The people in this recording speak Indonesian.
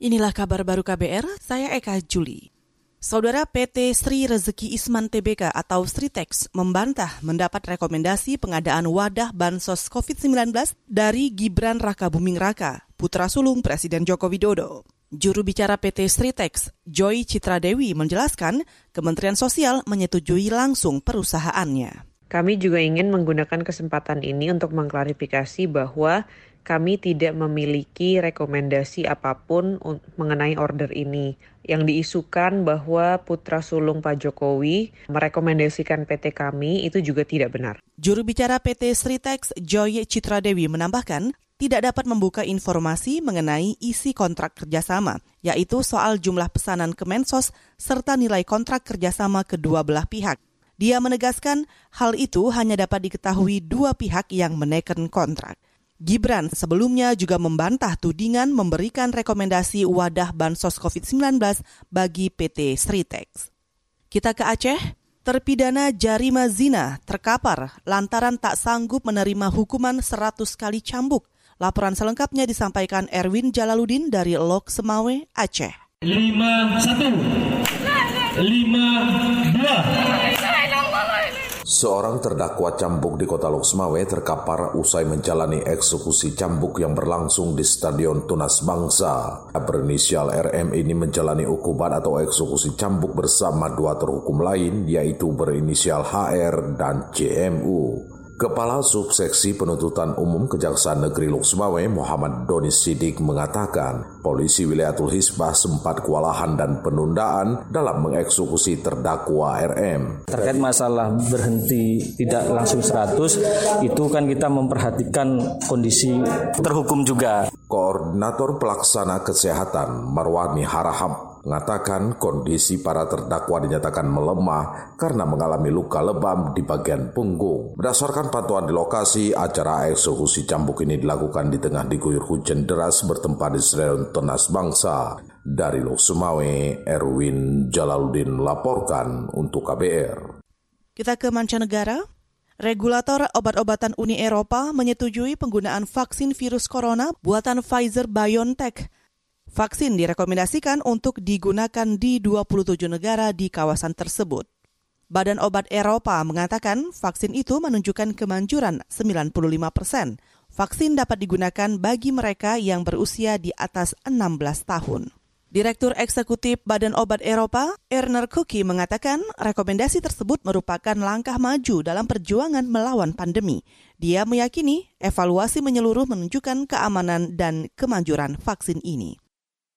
Inilah kabar baru KBR, saya Eka Juli. Saudara PT Sri Rezeki Isman Tbk atau Sritex membantah mendapat rekomendasi pengadaan wadah bansos COVID-19 dari Gibran Raka Buming Raka, putra sulung Presiden Joko Widodo. Juru bicara PT Sritex, Joy Citra Dewi menjelaskan Kementerian Sosial menyetujui langsung perusahaannya. Kami juga ingin menggunakan kesempatan ini untuk mengklarifikasi bahwa kami tidak memiliki rekomendasi apa pun mengenai order ini. Yang diisukan bahwa putra sulung Pak Jokowi merekomendasikan PT kami itu juga tidak benar. Juru bicara PT Sritex Joy Citra Dewi menambahkan, tidak dapat membuka informasi mengenai isi kontrak kerjasama, yaitu soal jumlah pesanan Kemensos serta nilai kontrak kerjasama kedua belah pihak. Dia menegaskan hal itu hanya dapat diketahui dua pihak yang menekan kontrak. Gibran sebelumnya juga membantah tudingan memberikan rekomendasi wadah bansos COVID-19 bagi PT Sritex. Kita ke Aceh, terpidana jarima zina terkapar lantaran tak sanggup menerima hukuman 100 kali cambuk. Laporan selengkapnya disampaikan Erwin Jalaluddin dari Lok Semawe, Aceh. 5 1 5 2 Seorang terdakwa cambuk di kota Loksmawe terkapar usai menjalani eksekusi cambuk yang berlangsung di Stadion Tunas Bangsa. Berinisial RM ini menjalani hukuman atau eksekusi cambuk bersama dua terhukum lain yaitu berinisial HR dan CMU. Kepala Subseksi Penuntutan Umum Kejaksaan Negeri Luxmawe Muhammad Doni Sidik mengatakan polisi wilayatul Hisbah sempat kewalahan dan penundaan dalam mengeksekusi terdakwa RM. Terkait masalah berhenti tidak langsung 100 itu kan kita memperhatikan kondisi terhukum juga. Koordinator Pelaksana Kesehatan Marwani Harahap mengatakan kondisi para terdakwa dinyatakan melemah karena mengalami luka lebam di bagian punggung. Berdasarkan pantauan di lokasi, acara eksekusi cambuk ini dilakukan di tengah diguyur hujan deras bertempat di Stadion Tenas Bangsa. Dari Lok Sumawe, Erwin Jalaluddin melaporkan untuk KBR. Kita ke mancanegara. Regulator obat-obatan Uni Eropa menyetujui penggunaan vaksin virus corona buatan Pfizer-BioNTech Vaksin direkomendasikan untuk digunakan di 27 negara di kawasan tersebut. Badan Obat Eropa mengatakan vaksin itu menunjukkan kemanjuran 95 persen. Vaksin dapat digunakan bagi mereka yang berusia di atas 16 tahun. Direktur Eksekutif Badan Obat Eropa, Erner Kuki, mengatakan rekomendasi tersebut merupakan langkah maju dalam perjuangan melawan pandemi. Dia meyakini evaluasi menyeluruh menunjukkan keamanan dan kemanjuran vaksin ini.